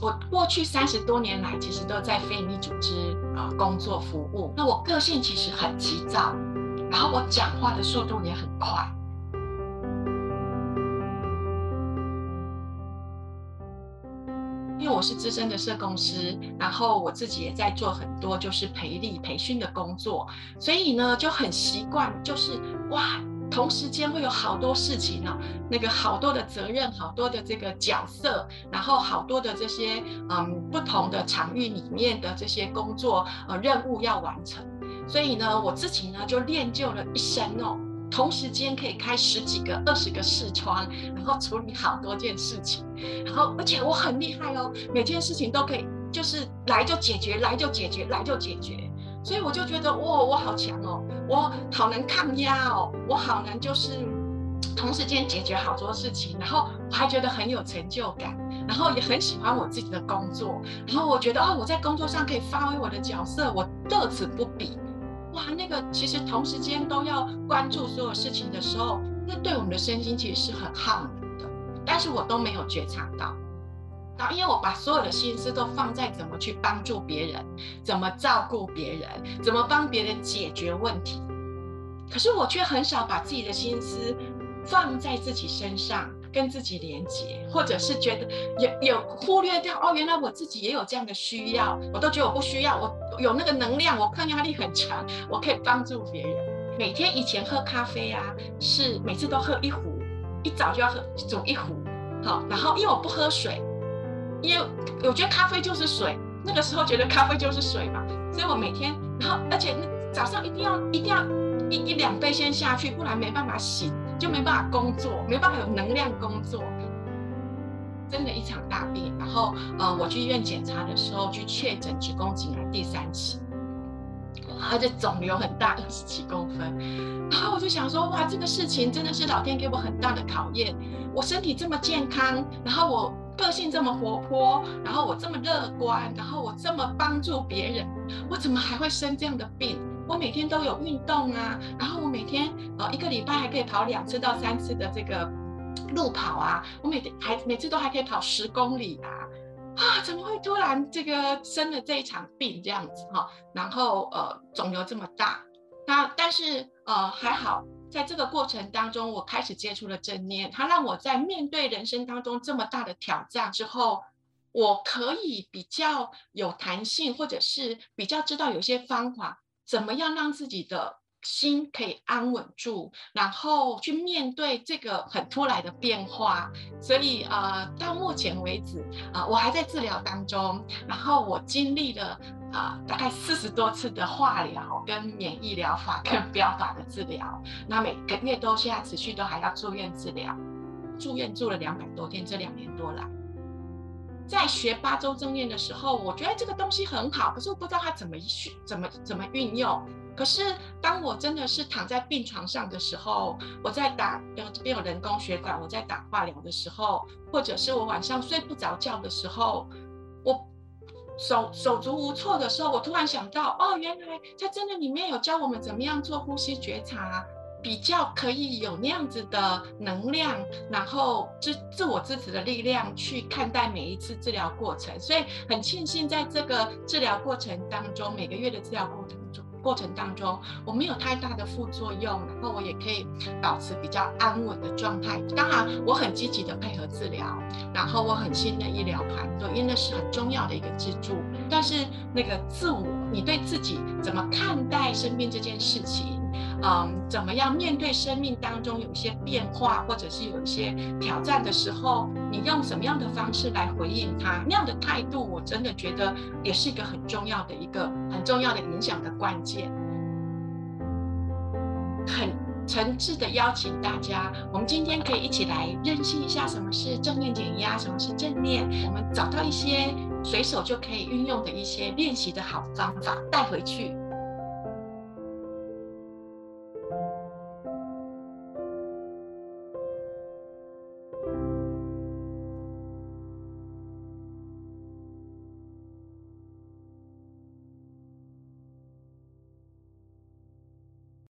我过去三十多年来，其实都在非营利组织啊工作服务。那我个性其实很急躁，然后我讲话的速度也很快。因为我是资深的社工师，然后我自己也在做很多就是培力培训的工作，所以呢就很习惯，就是哇。同时间会有好多事情呢，那个好多的责任，好多的这个角色，然后好多的这些嗯不同的场域里面的这些工作呃任务要完成，所以呢我自己呢就练就了一身哦，同时间可以开十几个、二十个视窗，然后处理好多件事情，然后而且我很厉害哦，每件事情都可以就是来就解决，来就解决，来就解决。所以我就觉得，哇，我好强哦，我好能抗压哦，我好能就是同时间解决好多事情，然后我还觉得很有成就感，然后也很喜欢我自己的工作，然后我觉得哦，我在工作上可以发挥我的角色，我乐此不彼。哇，那个其实同时间都要关注所有事情的时候，那对我们的身心其实是很耗能的，但是我都没有觉察到。然后，因为我把所有的心思都放在怎么去帮助别人，怎么照顾别人，怎么帮别人解决问题，可是我却很少把自己的心思放在自己身上，跟自己连接，或者是觉得有有忽略掉哦，原来我自己也有这样的需要，我都觉得我不需要，我有那个能量，我抗压力很强，我可以帮助别人。每天以前喝咖啡啊，是每次都喝一壶，一早就要喝煮一壶，好，然后因为我不喝水。因为我觉得咖啡就是水，那个时候觉得咖啡就是水嘛，所以我每天，然后而且早上一定要一定要一一两杯先下去，不然没办法醒，就没办法工作，没办法有能量工作。真的一场大病，然后呃我去医院检查的时候，去确诊子宫颈癌第三期，而且肿瘤很大，二十几公分。然后我就想说，哇，这个事情真的是老天给我很大的考验。我身体这么健康，然后我。个性这么活泼，然后我这么乐观，然后我这么帮助别人，我怎么还会生这样的病？我每天都有运动啊，然后我每天呃一个礼拜还可以跑两次到三次的这个路跑啊，我每天还每次都还可以跑十公里啊，啊怎么会突然这个生了这一场病这样子哈？然后呃肿瘤这么大，那但是呃还好。在这个过程当中，我开始接触了正念，它让我在面对人生当中这么大的挑战之后，我可以比较有弹性，或者是比较知道有些方法，怎么样让自己的心可以安稳住，然后去面对这个很突来的变化。所以呃，到目前为止啊，我还在治疗当中，然后我经历了。啊，大概四十多次的化疗跟免疫疗法跟标靶的治疗，那每个月都现在持续都还要住院治疗，住院住了两百多天，这两年多来，在学八周正念的时候，我觉得这个东西很好，可是我不知道它怎么去怎么怎么运用。可是当我真的是躺在病床上的时候，我在打有，这边有人工血管，我在打化疗的时候，或者是我晚上睡不着觉的时候，我。手手足无措的时候，我突然想到，哦，原来在真的里面有教我们怎么样做呼吸觉察，比较可以有那样子的能量，然后自自我支持的力量去看待每一次治疗过程。所以很庆幸在这个治疗过程当中，每个月的治疗过程。过程当中，我没有太大的副作用，然后我也可以保持比较安稳的状态。当然，我很积极的配合治疗，然后我很信任医疗团队，因为那是很重要的一个支柱。但是那个自我，你对自己怎么看待生病这件事情？嗯，怎么样面对生命当中有一些变化，或者是有一些挑战的时候，你用什么样的方式来回应它？那样的态度，我真的觉得也是一个很重要的一个很重要的影响的关键。很诚挚的邀请大家，我们今天可以一起来认识一下什么是正念减压，什么是正念，我们找到一些随手就可以运用的一些练习的好方法带回去。